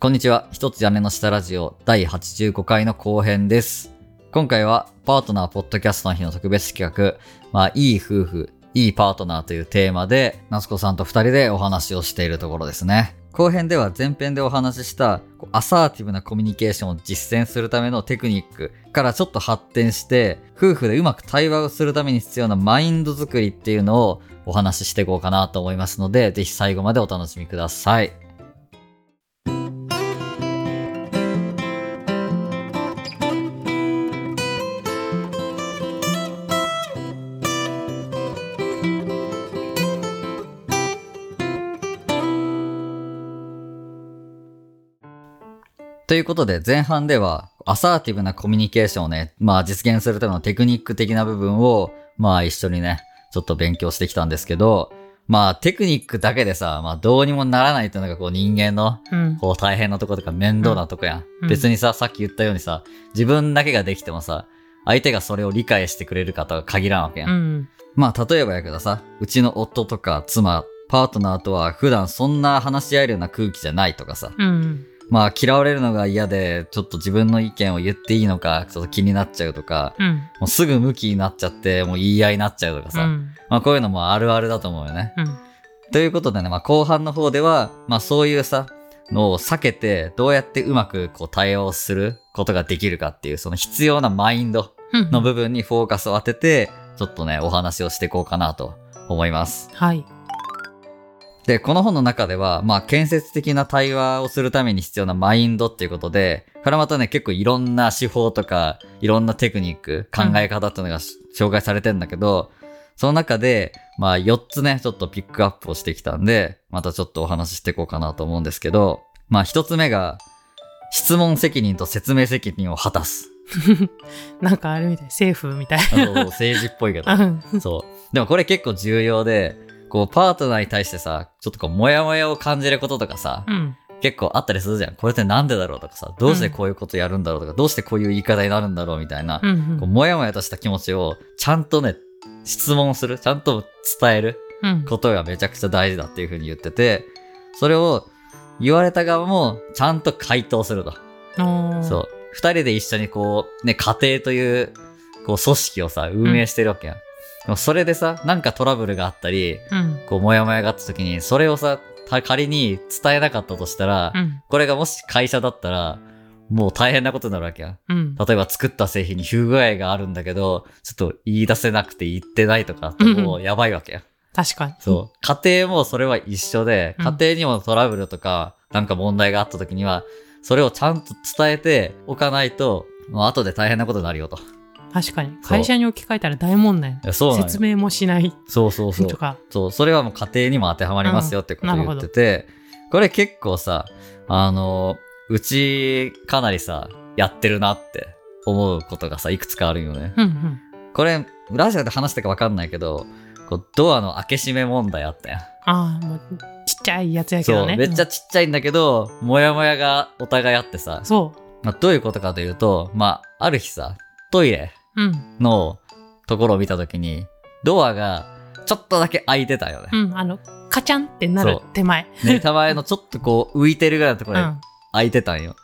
こんにちは。一つ屋根の下ラジオ第85回の後編です。今回はパートナーポッドキャストの日の特別企画、まあ、いい夫婦、いいパートナーというテーマで、夏子さんと二人でお話をしているところですね。後編では前編でお話ししたアサーティブなコミュニケーションを実践するためのテクニックからちょっと発展して、夫婦でうまく対話をするために必要なマインド作りっていうのをお話ししていこうかなと思いますので、ぜひ最後までお楽しみください。ということで、前半では、アサーティブなコミュニケーションをね、まあ実現するためのテクニック的な部分を、まあ一緒にね、ちょっと勉強してきたんですけど、まあテクニックだけでさ、まあどうにもならないっていうのがこう人間の、うん。こう大変なとことか面倒なとこやん。うん別にさ、さっき言ったようにさ、自分だけができてもさ、相手がそれを理解してくれるかとは限らんわけやん。うん。まあ、例えばやけどさ、うちの夫とか妻、パートナーとは普段そんな話し合えるような空気じゃないとかさ、うん。まあ嫌われるのが嫌で、ちょっと自分の意見を言っていいのか、ちょっと気になっちゃうとか、うん。もうすぐ向きになっちゃって、もう言い合いになっちゃうとかさ、うん。まあこういうのもあるあるだと思うよね。うん。ということでね、まあ後半の方では、まあそういうさ、のを避けて、どうやってうまくこう対応することができるかっていう、その必要なマインドうん。の部分にフォーカスを当てて、ちょっとね、お話をしていこうかなと思います。はい。で、この本の中では、まあ、建設的な対話をするために必要なマインドっていうことで、これまたね、結構いろんな手法とか、いろんなテクニック、考え方っていうのがし紹介されてんだけど、その中で、まあ、4つね、ちょっとピックアップをしてきたんで、またちょっとお話ししていこうかなと思うんですけど、まあ、1つ目が、質問責任と説明責任を果たす。なんかあるみたい。政府みたい。あの政治っぽいけど。うん。そう。でもこれ結構重要で、こう、パートナーに対してさ、ちょっとこう、モヤモヤを感じることとかさ、うん。結構あったりするじゃん。これってなんでだろうとかさ、どうしてこういうことやるんだろうとか、どうしてこういう言い方になるんだろうみたいな、うん。こう、モヤモヤとした気持ちを、ちゃんとね、質問する、ちゃんと伝えるうん。ことがめちゃくちゃ大事だっていうふうに言ってて、それを言われた側も、ちゃんと回答すると。そう。二人で一緒にこう、ね、家庭という、こう、組織をさ、運営してるわけやん。でもそれでさ、なんかトラブルがあったり、うん。こう、もやもやがあった時に、それをさ、た仮に伝えなかったとしたら、うん。これがもし会社だったら、もう大変なことになるわけやん。うん。例えば作った製品に不具合があるんだけど、ちょっと言い出せなくて言ってないとか、うんもうやばいわけやん。確かに。そう。家庭もそれは一緒で、うん家庭にもトラブルとか、なんか問題があった時には、それをちゃんと伝えておかないと、もう後で大変なことになるよと。確かに。会社に置き換えたら大問題そう説明もしないそうそうそうと。か。そう、それはもう家庭にも当てはまりますよってことを言ってて、これ結構さ、あの、うちかなりさ、やってるなって思うことがさ、いくつかあるよね。うん。うん。これ、ラジオで話したかわかんないけど、こうドアの開け閉め問題あったやん。ああ、もう、ちっちゃいやつやけそう、どね。めっちゃちっちゃいんだけど、もやもやがお互いあってさうん、そまあ、どういうことかというと、まあ、ある日さ、トイレ。のところを見たときに、ドアがちょっとだけ開いてたよね。うん。あの、カチャンってなる手前。ね、手前のちょっとこう浮いてるぐらいのところでうん。開いてたんよ。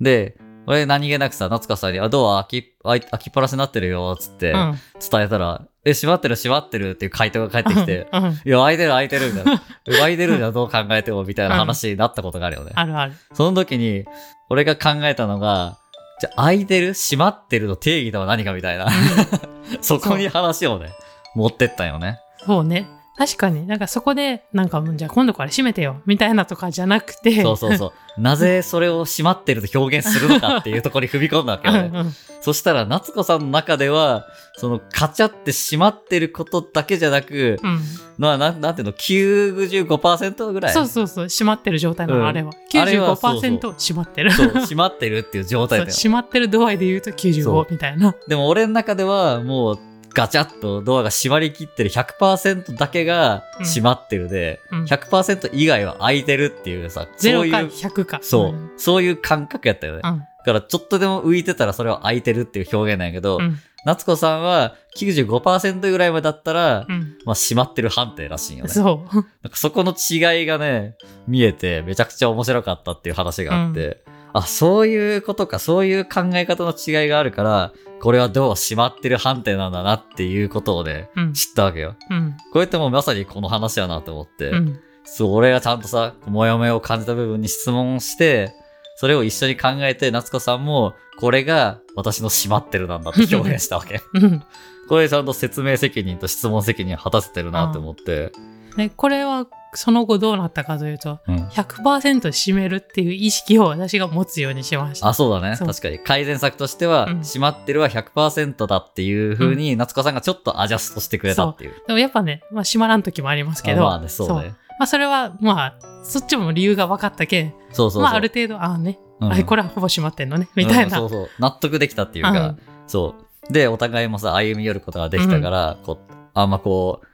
で、俺何気なくさ、夏香さんに、あ、ドア開き、開きっぱなしになってるよ、つってうん。伝えたら、え、閉まってる閉まってるっていう回答が返ってきて、うん。いや、開いてる開いてるみたいな。開いてるじゃん、どう考えても、みたいな話になったことがあるよね。あるある。その時に、俺が考えたのが、じゃあ、開いてる閉まってるの定義とは何かみたいな。そこに話をね、持ってったんよね。そうね。確かに。なんかそこで、なんか、じゃあ今度から閉めてよ、みたいなとかじゃなくて。そうそうそう。なぜそれを閉まってると表現するのかっていうところに踏み込んだわけよね。うんうんそしたら、夏子さんの中では、その、カチャって閉まってることだけじゃなく、うん。まあ、なん、なんていうの、95%ぐらい。そうそうそう、閉まってる状態なの、うんあれは。あれはそうそう95%閉まってる。そう、閉まってるっていう状態だよ。閉まってる度合いで言うとそう95みたいな。でも俺の中では、もう、ガチャッとドアが閉まりきってる100%だけがうん閉まってるで、うん100%以外は開いてるっていうさ、そう0かいう、100か。そう、んそういう感覚やったよね。だうん。からちょっとでも浮いてたらそれは開いてるっていう表現なんやけど、うん。夏子さんは95%ぐらいまでだったら、うん。まあ、閉まってる判定らしいんよね。そう。なんかそこの違いがね、見えて、めちゃくちゃ面白かったっていう話があって、あ、そういうことか、そういう考え方の違いがあるから、これはどう閉まってる判定なんだなっていうことをね、うん。知ったわけよ。うん。こうやってもうまさにこの話やなと思って、うん。そう、俺がちゃんとさ、もやもやを感じた部分に質問して、それを一緒に考えて、夏子さんも、これが私の閉まってるなんだって表現したわけ。うん。これちゃんと説明責任と質問責任を果たせてるなって思って。で、これは、その後どうなったかというと、うん。100%締めるっていう意識を私が持つようにしました。あ、そうだね。確かに。改善策としては、うん閉まってるは100%だっていう風に、夏子さんがちょっとアジャストしてくれたっていう。でもやっぱね、まあ閉まらん時もありますけど、あまあね、そうね。まあそれは、まあ、そっちも理由が分かったけん、そうそう。まあある程度、ああね、うんあこれはほぼ閉まってんのね、みたいな。うんそうそう。納得できたっていうか、うんそう。で、お互いもさ、歩み寄ることができたから、こう、あんまこう、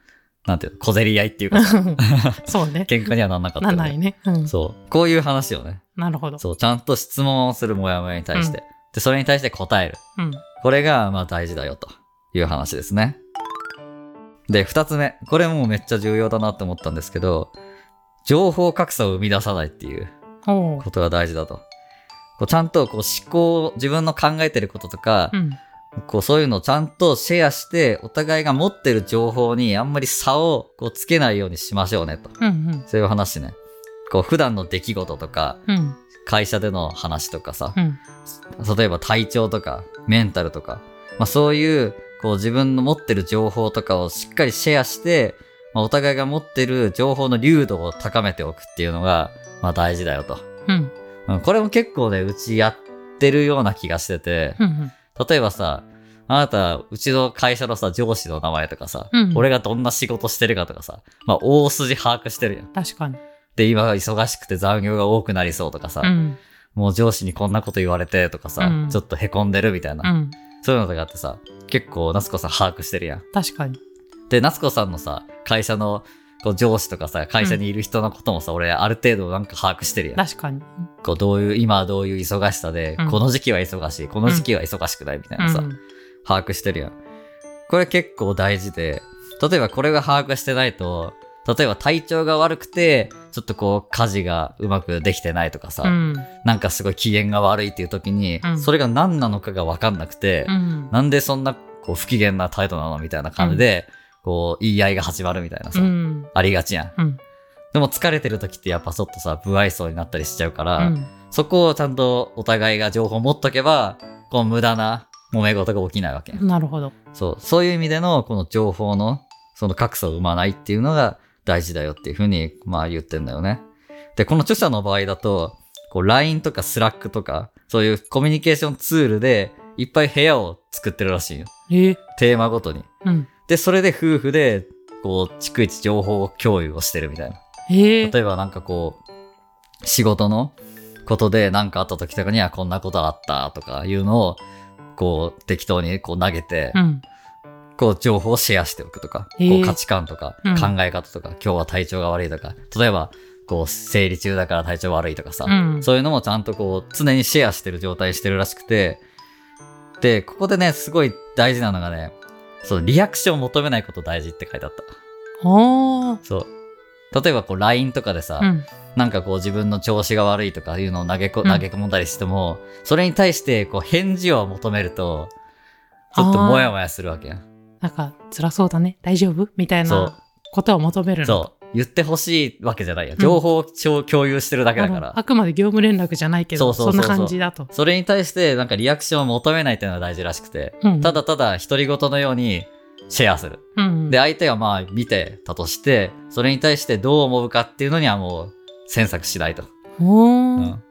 なんていうの、小競り合いっていうかさ、そうね。喧嘩にはなんなかったよね。なんないね。うん。そう。こういう話をね、なるほど。そう、ちゃんと質問をするもやもやに対して、で、それに対して答える。うん。これが、まあ大事だよ、という話ですね。で、二つ目。これもめっちゃ重要だなって思ったんですけど、情報格差を生み出さないっていう。ことが大事だと。こうちゃんとこう思考、自分の考えてることとか、うん。こうそういうのをちゃんとシェアして、お互いが持ってる情報にあんまり差をこうつけないようにしましょうねと。うん。そういう話ね。こう普段の出来事とか、うん。うん。会社での話とかさ、うん。例えば体調とか、メンタルとか、まあそういう、こう自分の持ってる情報とかをしっかりシェアして、まあお互いが持ってる情報の流度を高めておくっていうのが、まあ大事だよと。うん。うん、これも結構ね、うちやってるような気がしてて、うん。例えばさ、あなた、うちの会社のさ、上司の名前とかさ、うん俺がどんな仕事してるかとかさ、まあ大筋把握してるやん。確かに。で、今忙しくて残業が多くなりそうとかさ、うん。もう上司にこんなこと言われてとかさ、うんちょっと凹んでるみたいな、うん。そういうのとかってさ、結構夏子さん把握してるやん。確かに。で、夏子さんのさ、会社のこう上司とかさ、会社にいる人のこともさ、俺ある程度なんか把握してるやん。確かに。こうどういう、今はどういう忙しさで、うんこの時期は忙しい、この時期は忙しくないみたいなさ、うん。把握してるやん。これ結構大事で、例えばこれが把握してないと、例えば体調が悪くて、ちょっとこう家事がうまくできてないとかさ、うん。なんかすごい機嫌が悪いっていう時に、うんそれが何なのかがわかんなくて、うん。なんでそんなこう不機嫌な態度なのみたいな感じで、こう言い合いが始まるみたいなさ、うん。ありがちやん。うん。でも疲れてる時ってやっぱちょっとさ、不愛想になったりしちゃうから、うん。そこをちゃんとお互いが情報を持っとけば、こう無駄な揉め事が起きないわけ。なるほど。そう、そういう意味でのこの情報のその格差を生まないっていうのが大事だよっていうふうに、まあ言ってんだよね。で、この著者の場合だと、こう LINE とか Slack とか、そういうコミュニケーションツールでいっぱい部屋を作ってるらしいよ。え？ーテーマごとに。うん。で、それで夫婦で、こう、逐一情報共有をしてるみたいな。えー例えばなんかこう、仕事のことで何かあった時とかにはこんなことあったとかいうのを、こう適当にこう投げて、うん。こう情報をシェアしておくとか、こう価値観とかうん考え方とか、今日は体調が悪いとか、例えばこう生理中だから体調悪いとかさ、うん。そういうのもちゃんとこう常にシェアしてる状態してるらしくて、で、ここでね、すごい大事なのがね、そう、リアクションを求めないこと大事って書いてあった。おー。そう。例えばこう LINE とかでさ、うん。なんかこう自分の調子が悪いとかいうのを投げこ、うん投げ込んだりしても、それに対してこう返事を求めると、ちょっともやもやするわけやん。なんか、辛そうだね。大丈夫？みたいなことを求めるの。そう。言ってほしいわけじゃないよ。情報を共共有してるだけだから。あくまで業務連絡じゃないけど、そんな感じだと。それに対してなんかリアクションを求めないっていうのが大事らしくて、うんただただ独り言のようにシェアする。うん。で、相手がまあ見てたとして、それに対してどう思うかっていうのにはもう詮索しないと。うん。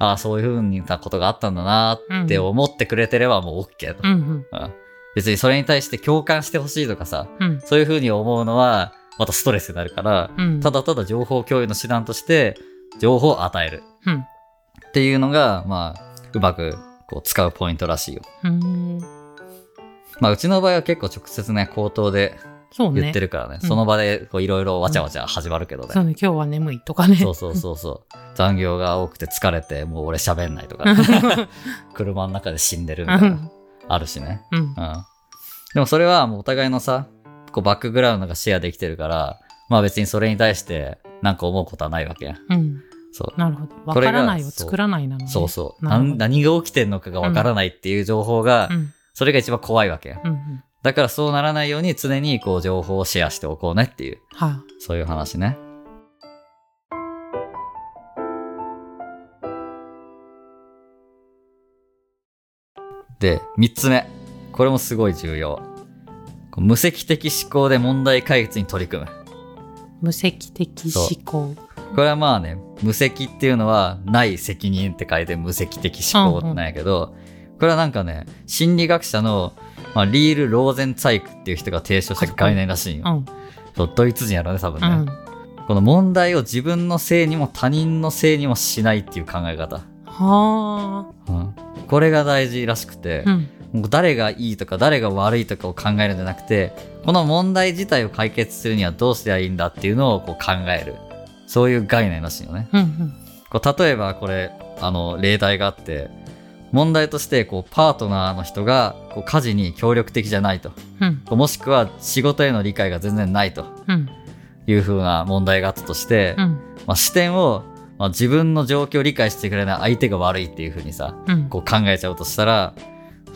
ああ、そういうふうなことがあったんだなって思ってくれてればもう OK と。うんうん。うん別にそれに対して共感してほしいとかさ、うん。そういうふうに思うのは、またストレスになるから、うん。ただただ情報共有の手段として、情報を与えるうん。っていうのが、まあ、うまくこう使うポイントらしいよ。うん。まあ、うちの場合は結構直接ね、口頭で。言ってるからね、うんその場でこういろいろわちゃわちゃ始まるけどね。そうね、今日は眠いとかね。そうそうそうそう。残業が多くて疲れて、もう俺喋んないとか、車の中で死んでるみたいな、あるしね。うん。うん。でもそれはもうお互いのさ、こうバックグラウンドがシェアできてるから、まあ別にそれに対してなんか思うことはないわけやん。うん。そう。なるほど。わからないを作らないなのね。そうそう。なるほどなん何が起きてんのかがわからないっていう情報が、うん。それが一番怖いわけやん。うんうん。だからそうならないように常にこう情報をシェアしておこうねっていう、はそういう話ね。で、三つ目。これもすごい重要。無責的思考で問題解決に取り組む。無責的思考。これはまあね、無責っていうのはない責任って書いて無責的思考なんやけど、これはなんかね、心理学者の、まあ、リール・ローゼンツァイクっていう人が提唱した概念らしいんよ。うん。そうドイツ人やろね、多分ね、うん。この問題を自分のせいにも他人のせいにもしないっていう考え方。はうん、これが大事らしくてあ。う、ん。誰がいいとか誰が悪いとかを考えるんじゃなくて、この問題自体を解決するにはどうすりゃいいんだっていうのをこう考える。そういう概念らしいよね。うんうん。こう例えばこれ、あの、例題があって、問題として、こう、パートナーの人が、こう、家事に協力的じゃないと。うん。もしくは、仕事への理解が全然ないとうん。いう風な問題があったとして、うん。まあ、視点を、まあ、自分の状況を理解してくれない相手が悪いっていう風にさ、うん。こう考えちゃうとしたら、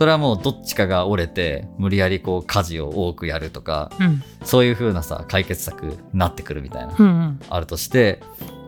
それはもうどっちかが折れて、無理やりこう家事を多くやるとか、うん。そういう風なさ、解決策になってくるみたいな、うん。うん。あるとして、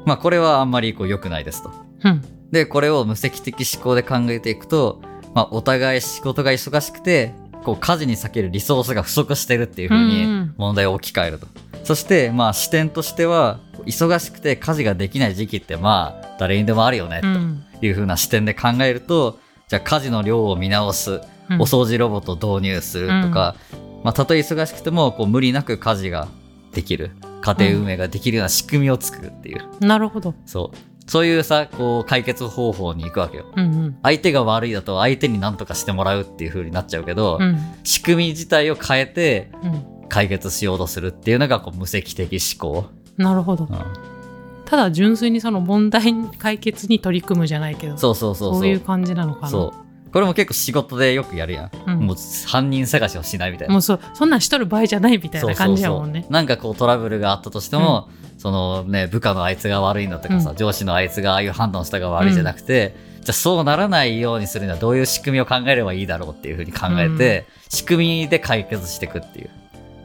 まあこれはあんまりこう良くないですと。うん。で、これを無責的思考で考えていくと、まあお互い仕事が忙しくて、こう家事に避けるリソースが不足してるっていう風うんうにん問題を置き換えると。そして、まあ視点としては、忙しくて家事ができない時期ってまあ誰にでもあるよね、うん。という風な視点で考えると、じゃあ家事の量を見直す、うんお掃除ロボットを導入するとか、まあたとえ忙しくてもこう無理なく家事ができる、家庭運営ができるような仕組みを作るっていう、なるほど。そう。そういうさ、こう解決方法に行くわけよ。うんうん。相手が悪いだと相手に何とかしてもらうっていう風になっちゃうけど、うん。仕組み自体を変えてうん。解決しようとするっていうのがこう無責的思考。なるほどう。んただ純粋にその問題解決に取り組むじゃないけど、そうそうそうそう。そういう感じなのかな。そう。これも結構仕事でよくやるやん。うんもう犯人探しをしないみたいな。もうそう、そんなんしとる場合じゃないみたいな感じやもんねそ。なんかこうトラブルがあったとしても、そのね、部下のあいつが悪いのとかさ、うん上司のあいつがああいう判断をしたが悪いじゃなくて、じゃあそうならないようにするにはどういう仕組みを考えればいいだろうっていうふうに考えて、仕組みで解決していくっていう。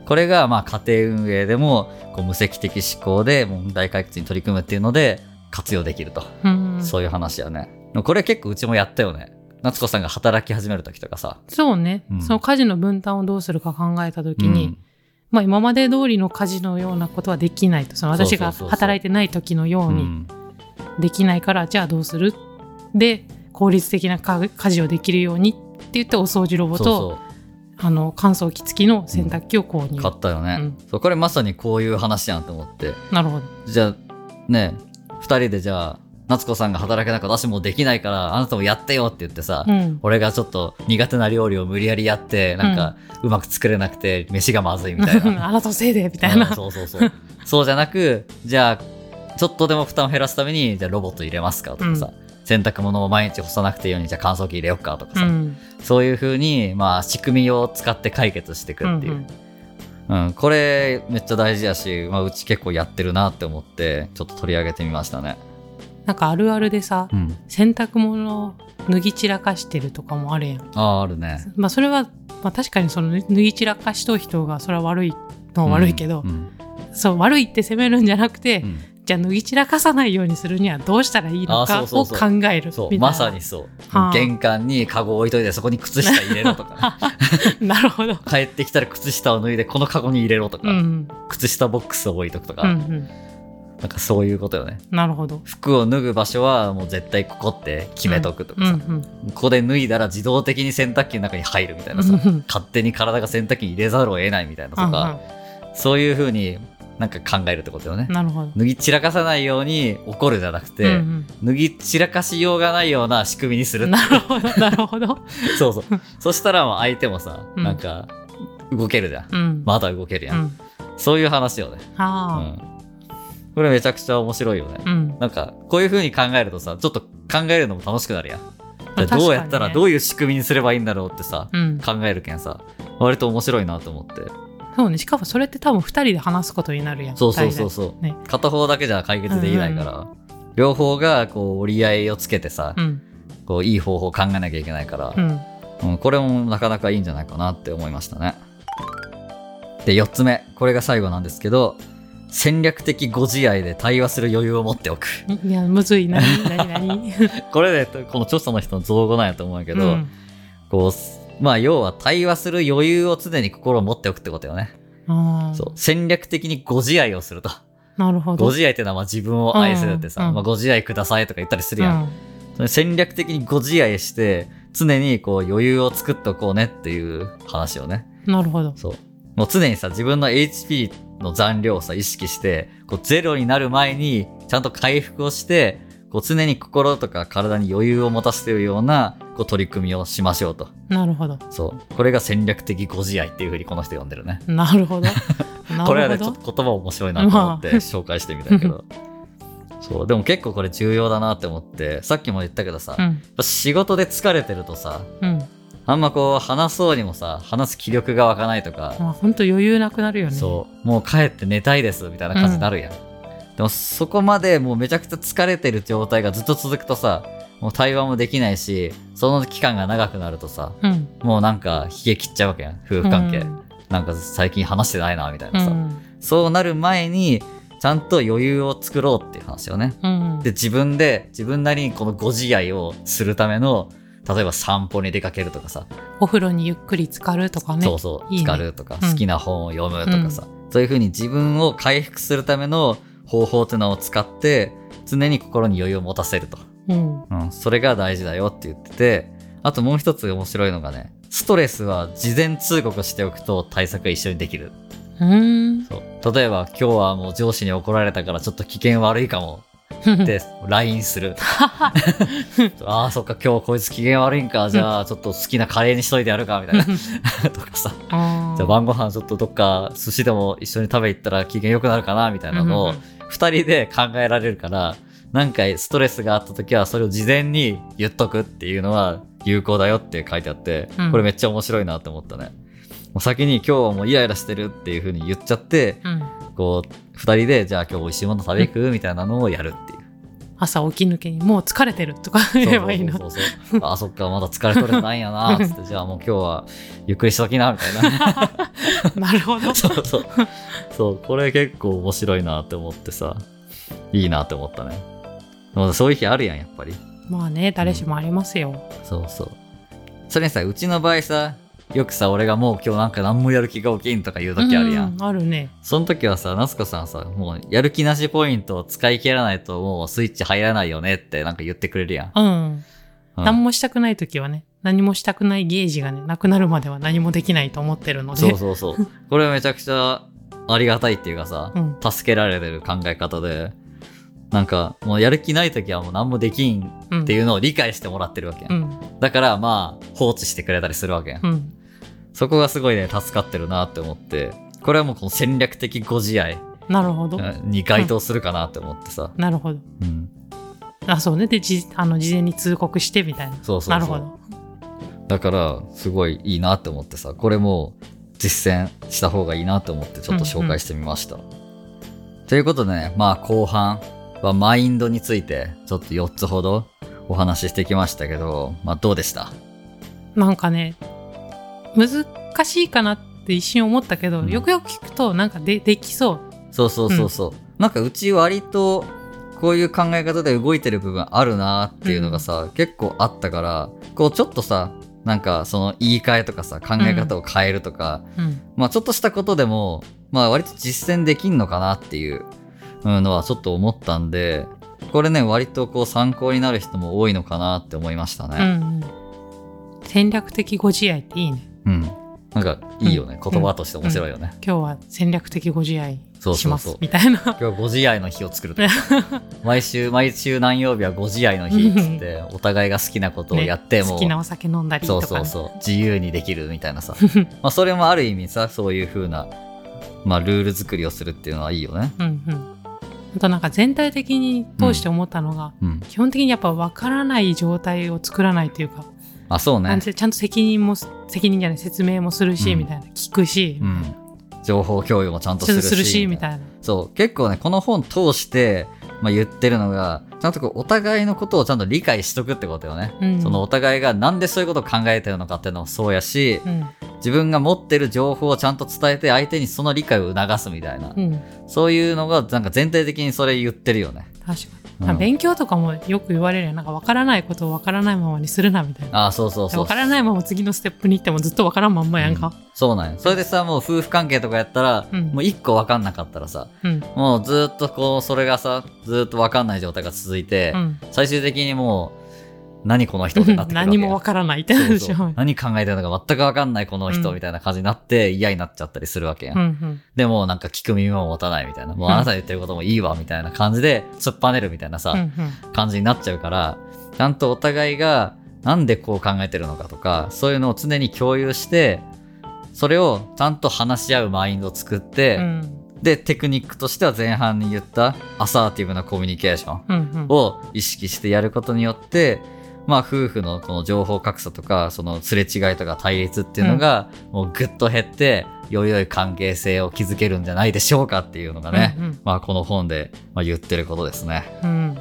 これがまあ家庭運営でもこう無責的思考で問題解決に取り組むっていうので活用できると。うん。そういう話やね。これ結構うちもやったよね。夏子さんが働き始める時とかさ。そうね、うんその家事の分担をどうするか考えたときに、うんまあ今まで通りの家事のようなことはできないと。その私が働いてない時のようにうんできないから、じゃあどうする？で、効率的な家家事をできるようにって言ってお掃除ロボと、あの乾燥機付きの洗濯機を購入。買ったよね、うんそうこれまさにこういう話やんと思ってなるほど。じゃあね二人でじゃあ夏子さんが働けなくて私もうできないからあなたもやってよって言ってさ、うん。俺がちょっと苦手な料理を無理やりやってなんかうまく作れなくて飯がまずいみたいな あなたのせいでみたいうんな。そうそうそうそうじゃなくじゃあちょっとでも負担を減らすためにじゃあロボット入れますかとかさ、洗濯物を毎日干さなくていいようにじゃあ乾燥機入れよっかとかさ、うん。そういう風にまあ仕組みを使って解決していくっていう、うんうん、これめっちゃ大事やし、まあ、うち結構やってるなって思って、ちょっと取り上げてみましたね。なんかあるあるでさ、うん。洗濯物を脱ぎ散らかしてるとかもあるやん。ああ、あるね。まあそれは、まあ確かにその脱ぎ散らかしとる人がそれは悪いのは悪いけど、うん。そう悪いって責めるんじゃなくて、うんじゃあ脱ぎ散らかさないようにするにはどうしたらいいのあかを考えるみたいな。そう、まさにそう。はあ玄関にカゴ置いといてそこに靴下入れろとか、なるほど。帰ってきたら靴下を脱いでこのカゴに入れろとか、うん。靴下ボックスを置いとくとか、うんうん。なんかそういうことよね。なるほど。服を脱ぐ場所はもう絶対ここって決めとくとかさ、うんうん。ここで脱いだら自動的に洗濯機の中に入るみたいなさ、うんうん勝手に体が洗濯機に入れざるを得ないみたいなとか、そういう風になんか考えるってことよねうん。なるほど。脱ぎ散らかさないように怒るじゃなくて、うん脱ぎ散らかしようがないような仕組みにするうん、なるほど、なるほど。そうそう。そしたらもう相手もさ、うんなんか、動けるじゃん。うん。まだ動けるや。うんん。そういう話よね。うはん。これめちゃくちゃ面白いよね。あ。うん。なんか、こういう風に考えるとさ、ちょっと考えるのも楽しくなるやん。あどうやったらどうういう仕組みにすればいいんだろうってさ、うん。考えるけんさ、割と面白いなと思って。そうね。しかもそれって多分2人で話すことになるやん。そうそうそうそう。ね。片方だけじゃ解決できないから、両方がこう折り合いをつけてさ、うん。こういい方法を考えなきゃいけないから。う、ん。うんこれもなかなかいいんじゃないかなって思いましたね。で、4つ目。これが最後なんですけど、戦略的ご自愛で対話する余裕を持っておく。いやむずい何何何？これで、この著者の人の造語なんやと思うけど、うん。こう、まあ要は対話する余裕を常に心を持っておくってことよね。そう。戦略的にご自愛をすると。なるほどご自愛ってのはまあ自分を愛するってさ、うんうんまあ、ご自愛くださいとか言ったりするやん。うん戦略的にご自愛して、常にこう余裕を作っておこうねっていう話をね。なるほどそう。もう常にさ、自分の HP の残量をさ、意識して、こうゼロになる前に、ちゃんと回復をして、こう常に心とか体に余裕を持たせてるような、こう取り組みをしましょうと。なるほどそう。これが戦略的ご自愛っていうふうにこの人呼んでるね。なるほど これはね、ちょっと言葉面白いなと思ってまあ紹介してみたけど。そう。でも結構これ重要だなって思って、さっきも言ったけどさ、うんぱ仕事で疲れてるとさ、うんあんまこう話そうにもさ、話す気力が湧かないとか、まあ本当余裕なくなるよねそう、もう帰って寝たいですみたいな感じになるやん。でもそこまでもうめちゃくちゃ疲れてる状態がずっと続くとさ、もう対話もできないし、その期間が長くなるとさ、うん。もうなんか冷え切っちゃうわけやん、夫婦関係。うん。なんか最近話してないな、みたいなさ。うん。そうなる前に、ちゃんと余裕を作ろうっていう話よね。うん。で、自分で、自分なりにこのご自愛をするための、例えば散歩に出かけるとかさ、お風呂にゆっくり浸かるとかね。そうそう、いいね。浸かるとか、うん。好きな本を読むとかさ、そういう風に自分を回復するための方法っていうのを使って、常に心に余裕を持たせると。うんうん、それが大事だよって言ってて、あともう一つ面白いのがね、ストレスは事前通告しておくと対策が一緒にできる。うーんそう。例えば今日はもう上司に怒られたからちょっと危険悪いかもって LINE する。ああ、そっか今日こいつ機嫌悪いんか。じゃあちょっと好きなカレーにしといてやるかみたいな。とかさ。じゃあ晩ご飯ちょっとどっか寿司でも一緒に食べ行ったら機嫌良くなるかなみたいなのを二人で考えられるから、なんかストレスがあった時はそれを事前に言っとくっていうのは有効だよって書いてあって、うんこれめっちゃ面白いなって思ったね。もう先に今日はもうイライラしてるっていう風に言っちゃって、うんこう、二人でじゃあ今日美味しいもの食べ行くみたいなのをやるっていう。朝起き抜けにもう疲れてるとか言えばいいなそうそうあ、そっか、まだ疲れとれてないんやな、つって、じゃあもう今日はゆっくりしときな、みたいな。なるほど そうそう。そう、これ結構面白いなって思ってさ、いいなって思ったね。そういう日あるやん、やっぱり。まあね誰しもありますよそうそう。それにさ、うちの場合さ、よくさ、俺がもう今日なんか何もやる気が起きんとか言う時あるやん。うんあるねその時はさ、夏子さんさ、もうやる気なしポイントを使い切らないともうスイッチ入らないよねってなんか言ってくれるやん。うんうん何もしたくない時はね何もしたくないゲージがねなくなるまでは何もできないと思ってるのでそうそうそう。これはめちゃくちゃありがたいっていうかさ、うん助けられてる考え方で、なんかもうやる気ない時はもう何もできんうんっていうのを理解してもらってるわけ。うんだからまあ放置してくれたりするわけ。うんそこがすごいね、助かってるなって思って、これはもうこの戦略的ご自愛なるほど。に該当するかなって思ってさ。なるほど。うん。あそうね。でじあの事前に通告してみたいな。そうそうそう。なるほど。だから、すごいいいなって思ってさ、これも実践した方がいいなって思ってちょっと紹介してみました。ということでね、まあ後半はマインドについてちょっと4つほどお話ししてきましたけど、まあどうでした？なんかね難しいかなって一瞬思ったけど、うん。よくよく聞くとなんかでできそう。そうそうそうそう。なんかうち割とこういう考え方で動いてる部分あるなっていうのがさ、結構あったから、こうちょっとさ、なんかその言い換えとかさ、考え方を変えるとか、うん。まあちょっとしたことでも、まあ割と実践できんのかなっていううんのはちょっと思ったんで、これね、割とこう参考になる人も多いのかなって思いましたうんね。うん。戦略的ご自愛っていいねうん。なんかいいよね。うん言葉として面白いよね。今日は戦略的ご自愛しますそうそうそう。みたいな今日ご自愛の日を作ると。毎週、毎週何曜日はご自愛の日っつって、お互いが好きなことをやっても、好きなお酒飲んだりそとか、ね、うそうそう、自由にできるみたいなさ。まあそれもある意味さ、そういう風な、まあルール作りをするっていうのはいいよね。うんうんあとなんか全体的に通して思ったのが、うん。基本的にやっぱ分からない状態を作らないというかあ、そうねちゃんと責任も責任じゃない説明もするし、うんみたいな聞くし、うん。情報共有もちゃんとするし。するしみたいな。そう。結構ね、この本通して、まあ、言ってるのが、ちゃんとこうお互いのことをちゃんと理解しとくってことよね。うんそのお互いがなんでそういうことを考えてるのかっていうのもそうやし、うん自分が持ってる情報をちゃんと伝えて相手にその理解を促すみたいな、うん、そういうのがなんか全体的にそれ言ってるよね。確かに、うん。勉強とかもよく言われるよなんか分からないことを分からないままにするなみたいな。ああ、そうそうそう。分からないまま次のステップに行ってもずっと分からんまんまやんうん。かそうなんよ。それでさ、もう夫婦関係とかやったら、うん。もう一個分かんなかったらさ、うん。もうずっとこう、それがさ、ずっと分かんない状態が続いて、うん。最終的にもう、何この人ってなってくるわけ何も分からないってなるでしょ。そうそう。何考えてるのか全く分かんないこの人うん。みたいな感じになって嫌になっちゃったりするわけやん。うんうん。でもなんか聞く耳も持たないみたいな。もううんあなた言ってることもいいわみたいな感じで突っぱねるみたいなさ、うんうん。感じになっちゃうから、ちゃんとお互いがなんでこう考えてるのかとか、そういうのを常に共有して、それをちゃんと話し合うマインドを作って、うん。で、テクニックとしては前半に言ったアサーティブなコミュニケーションうんうん。を意識してやることによって、まあ夫婦のこの情報格差とか、そのすれ違いとか対立っていうのが、もうぐっと減って、より良い関係性を築けるんじゃないでしょうかっていうのがね、うんうんまあこの本でまあ言ってることですね。うん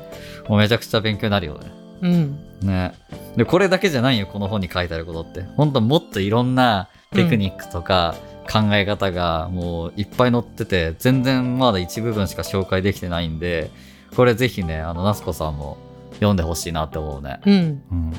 もうめちゃくちゃ勉強になるよね。うんね。で、これだけじゃないよ、この本に書いてあることって。本当もっといろんなテクニックとか考え方がもういっぱい載ってて、全然まだ一部分しか紹介できてないんで、これぜひね、あの、夏子さんも読んでほしいなって思うね。うん。うん。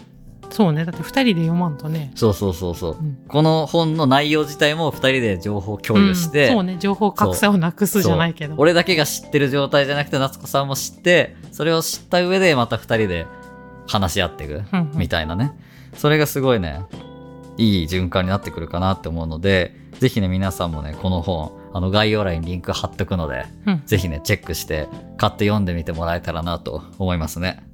そうね。だって2人で読まんとね。そうそうそうそう。うん。この本の内容自体も二人で情報共有して、うん。そうね。情報格差をなくすじゃないけど。俺だけが知ってる状態じゃなくて夏子さんも知ってそれを知った上でまた二人で話し合っていくうんうん。みたいなね、それがすごいねいい循環になってくるかなって思うのでぜひね皆さんもねこの本あの概要欄にリンク貼っとくのでうん。ぜひねチェックして買って読んでみてもらえたらなと思いますね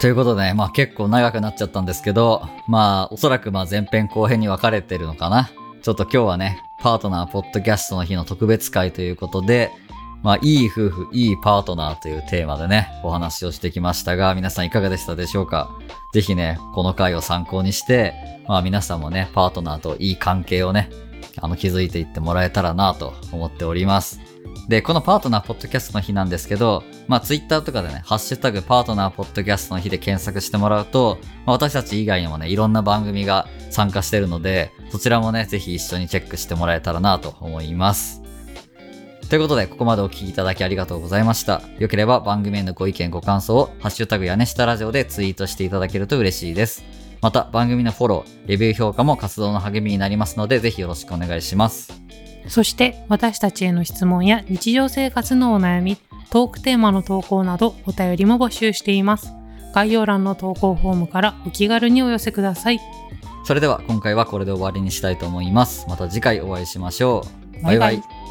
ということで、まあ結構長くなっちゃったんですけど、まあおそらくまあ前編後編に分かれてるのかな。ちょっと今日はね、パートナーポッドキャストの日の特別会ということで、まあいい夫婦、いいパートナーというテーマでね、お話をしてきましたが、皆さんいかがでしたでしょうか？ぜひね、この回を参考にして、まあ皆さんもね、パートナーといい関係をね、あの築いていってもらえたらなと思っております。で、このパートナーポッドキャストの日なんですけど、まあツイッターとかでね、ハッシュタグパートナーポッドキャストの日で検索してもらうと、まあ私たち以外にもね、いろんな番組が参加してるので、そちらもね、ぜひ一緒にチェックしてもらえたらなと思います。ということで、ここまでお聞きいただきありがとうございました。よければ番組へのご意見ご感想を、ハッシュタグ屋根下ラジオでツイートしていただけると嬉しいです。また、番組のフォロー、レビュー評価も活動の励みになりますので、ぜひよろしくお願いします。そして私たちへの質問や日常生活のお悩み、トークテーマの投稿などお便りも募集しています。概要欄の投稿フォームからお気軽にお寄せください。それでは今回はこれで終わりにしたいと思います。また次回お会いしましょう。バイバイ。バイバイ